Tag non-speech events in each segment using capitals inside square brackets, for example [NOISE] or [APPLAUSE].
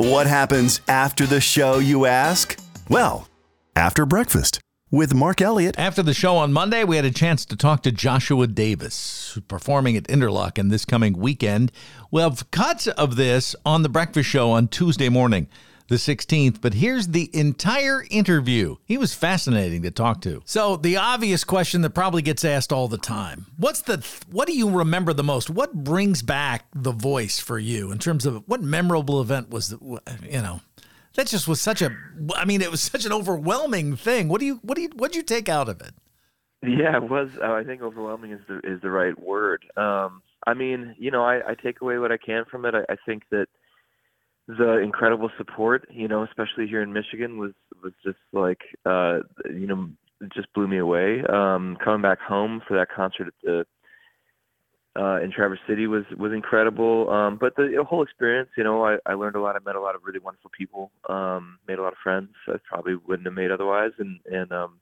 What happens after the show, you ask? Well, after breakfast with Mark Elliott. After the show on Monday, we had a chance to talk to Joshua Davis, performing at Interlochen this coming weekend. We'll have cuts of this on the breakfast show on Tuesday morning, the 16th, but here's the entire interview. He was fascinating to talk to. So, the obvious question that probably gets asked all the time. What's the what do you remember the most? What brings back the voice for you in terms of what memorable event was the, you know, that just was such a i mean it was such an overwhelming thing what do you what do you what did you take out of it yeah it was uh, i think overwhelming is the is the right word um i mean you know i i take away what i can from it i, I think that the incredible support you know especially here in michigan was was just like uh you know just blew me away um coming back home for that concert at the uh, in Traverse City was was incredible. Um, but the whole experience, you know, I, I learned a lot. I met a lot of really wonderful people. Um, made a lot of friends I probably wouldn't have made otherwise, and and um,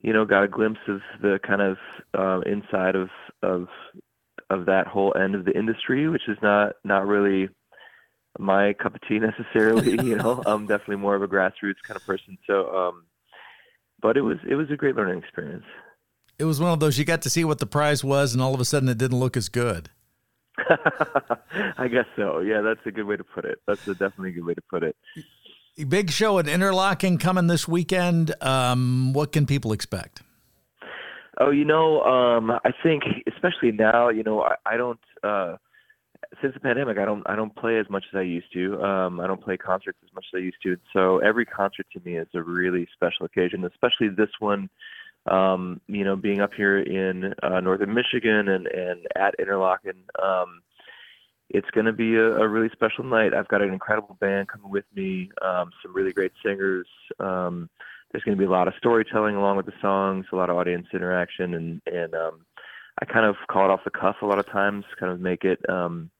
you know, got a glimpse of the kind of uh, inside of of of that whole end of the industry, which is not not really my cup of tea necessarily. [LAUGHS] you know, I'm definitely more of a grassroots kind of person. So, um, but it was it was a great learning experience it was one of those you got to see what the prize was, and all of a sudden it didn't look as good. [LAUGHS] I guess so. Yeah, that's a good way to put it. That's a definitely a good way to put it. Big show at Interlochen coming this weekend. Um, what can people expect? Oh, you know, um, I think especially now, you know, I, I don't. Uh, since the pandemic, I don't I don't play as much as I used to. Um, I don't play concerts as much as I used to. So every concert to me is a really special occasion, especially this one um, you know, being up here in uh, northern Michigan and, and at Interlochen, um, it's going to be a, a really special night. I've got an incredible band coming with me, um, some really great singers. Um, there's going to be a lot of storytelling along with the songs, a lot of audience interaction, and and um, I kind of call it off the cuff a lot of times, kind of make it um,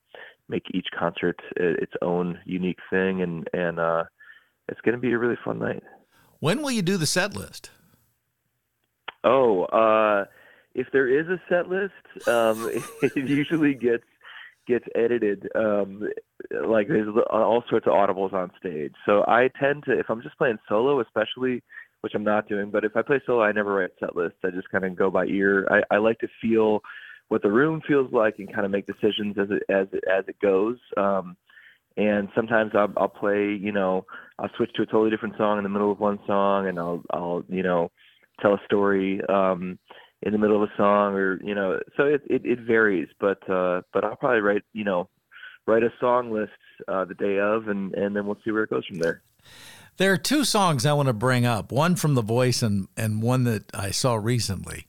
make each concert its own unique thing, and and uh, it's going to be a really fun night. When will you do the set list? Oh, uh, if there is a set list, um, [LAUGHS] it usually gets gets edited. Um, like there's all sorts of audibles on stage. So I tend to, if I'm just playing solo, especially, which I'm not doing, but if I play solo, I never write set lists. I just kind of go by ear. I, I like to feel what the room feels like and kind of make decisions as it as it, as it goes. Um, and sometimes I'll, I'll play, you know, I'll switch to a totally different song in the middle of one song, and I'll I'll you know tell a story um, in the middle of a song, or you know, so it it, it varies. But uh, but I'll probably write you know write a song list uh, the day of, and and then we'll see where it goes from there. There are two songs I want to bring up. One from The Voice, and and one that I saw recently.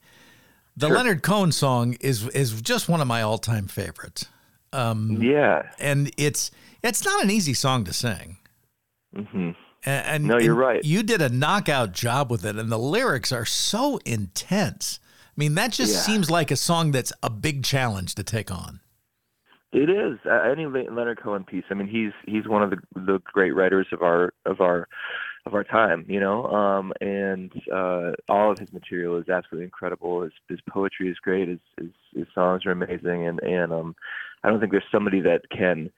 The sure. Leonard Cohen song is is just one of my all time favorites. Um, yeah, and it's it's not an easy song to sing. Mm-hmm. And, and no, you're and right. You did a knockout job with it, and the lyrics are so intense. I mean, that just yeah. seems like a song that's a big challenge to take on. It is uh, any Leonard Cohen piece. I mean, he's he's one of the the great writers of our of our of our time, you know. Um, and uh, all of his material is absolutely incredible. His his poetry is great. His his, his songs are amazing, and and um, I don't think there's somebody that can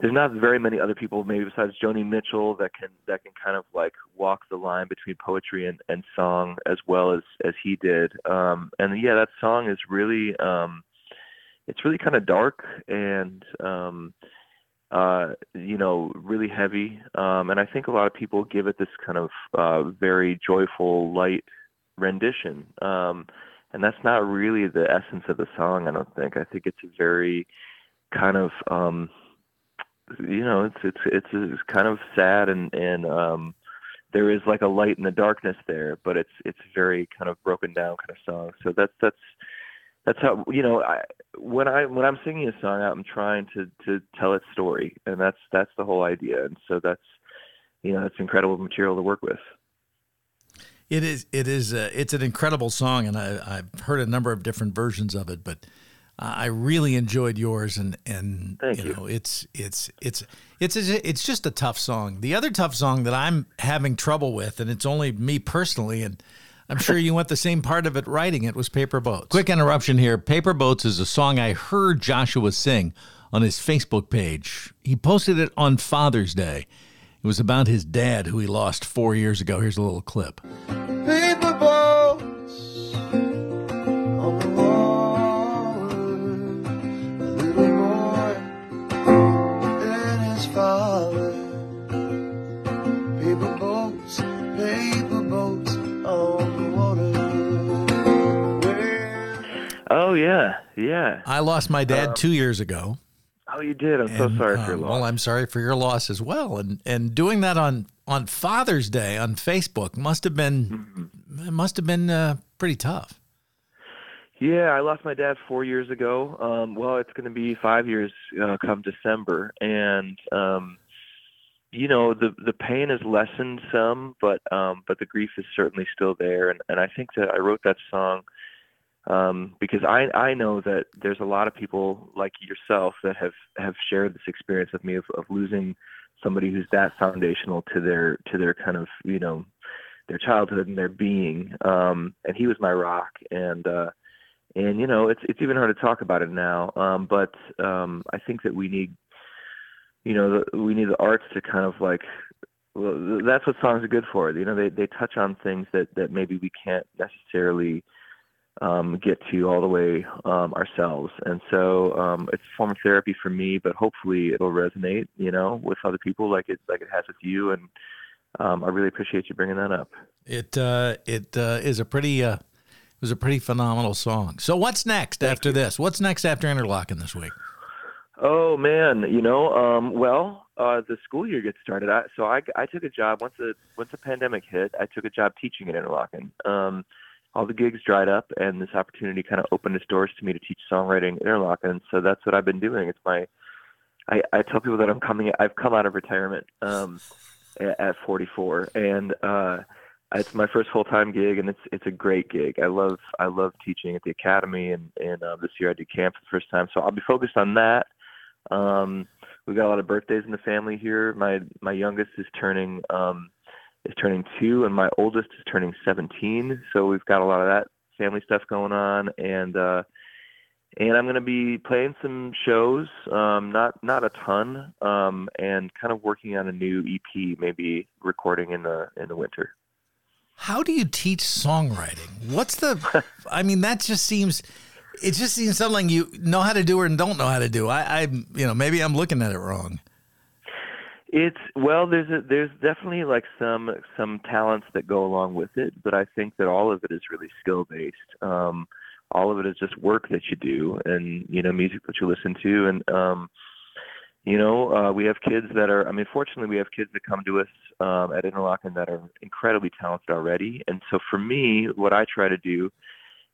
there's not very many other people maybe besides Joni Mitchell that can that can kind of like walk the line between poetry and, and song as well as as he did. Um and yeah, that song is really um it's really kind of dark and um uh you know really heavy um and I think a lot of people give it this kind of uh very joyful light rendition. Um and that's not really the essence of the song, I don't think. I think it's a very kind of um you know, it's it's it's, it's kind of sad and and um, there is like a light in the darkness there, but it's it's very kind of broken down kind of song. So that's that's that's how you know I when I when I'm singing a song, out I'm trying to to tell its story, and that's that's the whole idea. And so that's you know that's incredible material to work with. It is. It is. Uh, it's an incredible song, and I, I've heard a number of different versions of it. But I really enjoyed yours, and and Thank you know it's it's it's it's it's just a tough song. The other tough song that I'm having trouble with, and it's only me personally, and I'm sure you went the same part of it writing it was Paper Boats. Quick interruption here. Paper Boats is a song I heard Joshua sing on his Facebook page. He posted it on Father's Day. It was about his dad, who he lost four years ago. Here's a little clip. Paper yeah. I lost my dad two years ago. Oh, you did. I'm so sorry uh, for your loss. Well. I'm sorry for your loss as well. And and doing that on on Father's Day on Facebook must have been Mm-hmm. must have been uh, pretty tough. Yeah, I lost my dad four years ago. Um, well, it's going to be five years uh, come December, and um, you know the the pain has lessened some, but um, but the grief is certainly still there. And, and I think that I wrote that song um, because I I know that there's a lot of people like yourself that have have shared this experience with me of, of losing somebody who's that foundational to their to their kind of you know their childhood and their being. Um, and he was my rock, and uh, and you know it's it's even hard to talk about it now. Um, but um, I think that we need you know the, we need the arts to kind of like well, that's what songs are good for. You know, they they touch on things that that maybe we can't necessarily um, get to all the way um, ourselves. And so um, it's a form of therapy for me, but hopefully it'll resonate, you know, with other people like it like it has with you. And um, I really appreciate you bringing that up. It uh, it uh, is a pretty uh, it was a pretty phenomenal song. So what's next after this? What's next after Interlochen this week? Oh man, you know, um, well, uh, the school year gets started. I, so I, I took a job once the once the pandemic hit. I took a job teaching at Interlochen. Um, all the gigs dried up, and this opportunity kind of opened its doors to me to teach songwriting at Interlochen. And so that's what I've been doing. It's my I, I tell people that I'm coming. I've come out of retirement um, at, at 44, and uh, it's my first full time gig, and it's it's a great gig. I love I love teaching at the academy, and and uh, this year I did camp for the first time. So I'll be focused on that. Um, we've got a lot of birthdays in the family here. My my youngest is turning um, is turning two, and my oldest is turning 17. So we've got a lot of that family stuff going on, and uh, and I'm going to be playing some shows, um, not not a ton, um, and kind of working on a new EP, maybe recording in the in the winter. How do you teach songwriting? What's the? [LAUGHS] I mean, that just seems. It just seems something you know how to do or don't know how to do. I, I, you know, maybe I'm looking at it wrong. It's well, there's a, there's definitely like some some talents that go along with it, but I think that all of it is really skill based. Um, all of it is just work that you do, and you know, music that you listen to, and um, you know, uh, we have kids that are. I mean, fortunately, we have kids that come to us um, at Interlochen that are incredibly talented already, and so for me, what I try to do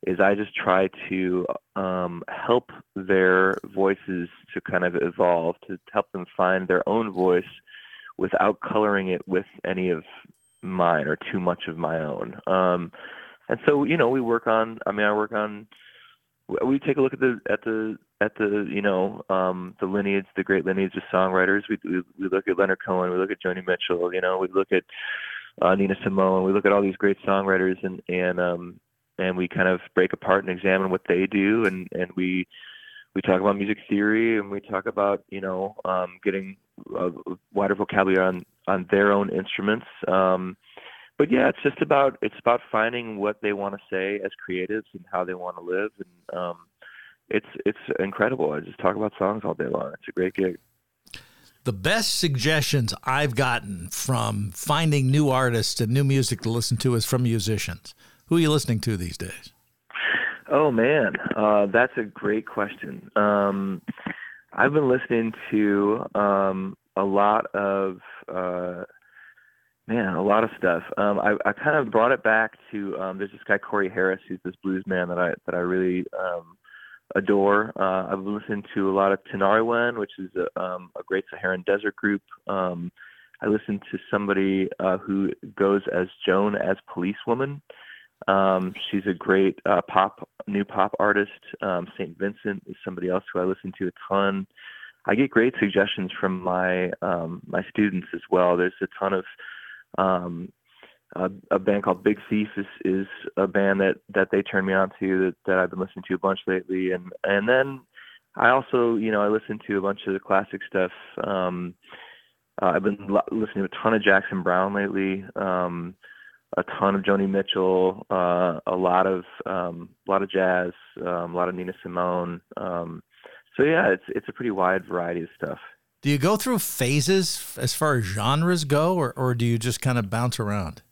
is I just try to um, help their voices to kind of evolve, to help them find their own voice without coloring it with any of mine or too much of my own. Um, and so, you know, we work on. I mean, I work on. We take a look at the at the at the you know um, the lineage, the great lineage of songwriters. We, we we look at Leonard Cohen, we look at Joni Mitchell. You know, we look at uh, Nina Simone. We look at all these great songwriters, and and um, and we kind of break apart and examine what they do and and we we talk about music theory and we talk about you know um getting a wider vocabulary on on their own instruments um but yeah it's just about it's about finding what they want to say as creatives and how they want to live and um it's it's incredible i just talk about songs all day long it's a great gig The best suggestions I've gotten from finding new artists and new music to listen to is from musicians. Who are you listening to these days? Oh man, uh, that's a great question. Um, I've been listening to um, a lot of uh, man, a lot of stuff. Um, I, I kind of brought it back to um, there's this guy Corey Harris, who's this blues man that I that I really um, adore. Uh, I've listened to a lot of Tinariwen, which is a, um, a great Saharan desert group. Um, I listened to somebody uh, who goes as Joan as Policewoman. Um, she's a great uh, pop, new pop artist. Um, St. Vincent is somebody else who I listen to a ton. I get great suggestions from my um, my students as well. There's a ton of um, a, a band called Big Thief is is a band that that they turned me on to that, that I've been listening to a bunch lately, and and then I also, you know, I listen to a bunch of the classic stuff. Um, uh, I've been listening to a ton of Jackson Browne lately, um, a ton of Joni Mitchell, uh, a lot of um, a lot of jazz, um, a lot of Nina Simone. Um, so yeah, it's it's a pretty wide variety of stuff. Do you go through phases as far as genres go, or or do you just kind of bounce around?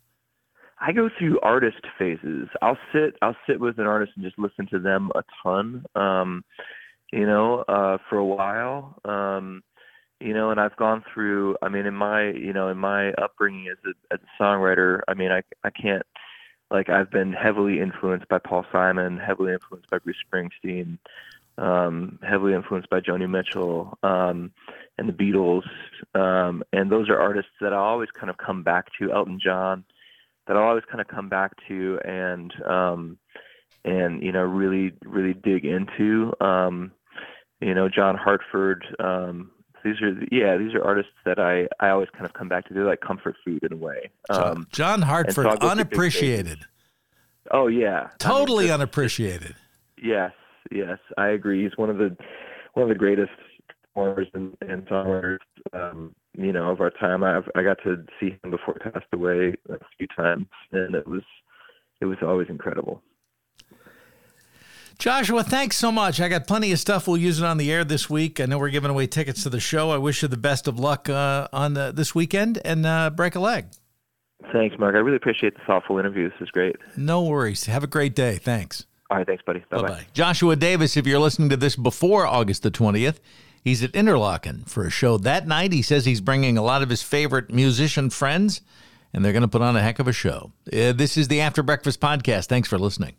I go through artist phases. I'll sit I'll sit with an artist and just listen to them a ton. Um, you know, uh, for a while. You know, and I've gone through. I mean, in my you know in my upbringing as a as a songwriter, I mean, I I can't like I've been heavily influenced by Paul Simon, heavily influenced by Bruce Springsteen, um, heavily influenced by Joni Mitchell um, and the Beatles, um, and those are artists that I always kind of come back to. Elton John, that I always kind of come back to, and um, and you know really really dig into. Um, you know, John Hartford. Um, these are yeah, these are artists that I I always kind of come back to. They're like comfort food in a way. Um, John Hartford, so unappreciated. Oh yeah, totally I mean, unappreciated. Yes, yes, I agree. He's one of the one of the greatest performers and, and songwriters, um, you know, of our time. I I got to see him before he passed away a few times, and it was it was always incredible. Joshua, thanks so much. I got plenty of stuff. We'll use it on the air this week. I know we're giving away tickets to the show. I wish you the best of luck uh, on the, this weekend and uh, break a leg. Thanks, Mark. I really appreciate the thoughtful interview. This is great. No worries. Have a great day. Thanks. All right. Thanks, buddy. Bye bye. Joshua Davis, if you're listening to this before August the 20th, he's at Interlochen for a show that night. He says he's bringing a lot of his favorite musician friends, and they're going to put on a heck of a show. Uh, this is the After Breakfast Podcast. Thanks for listening.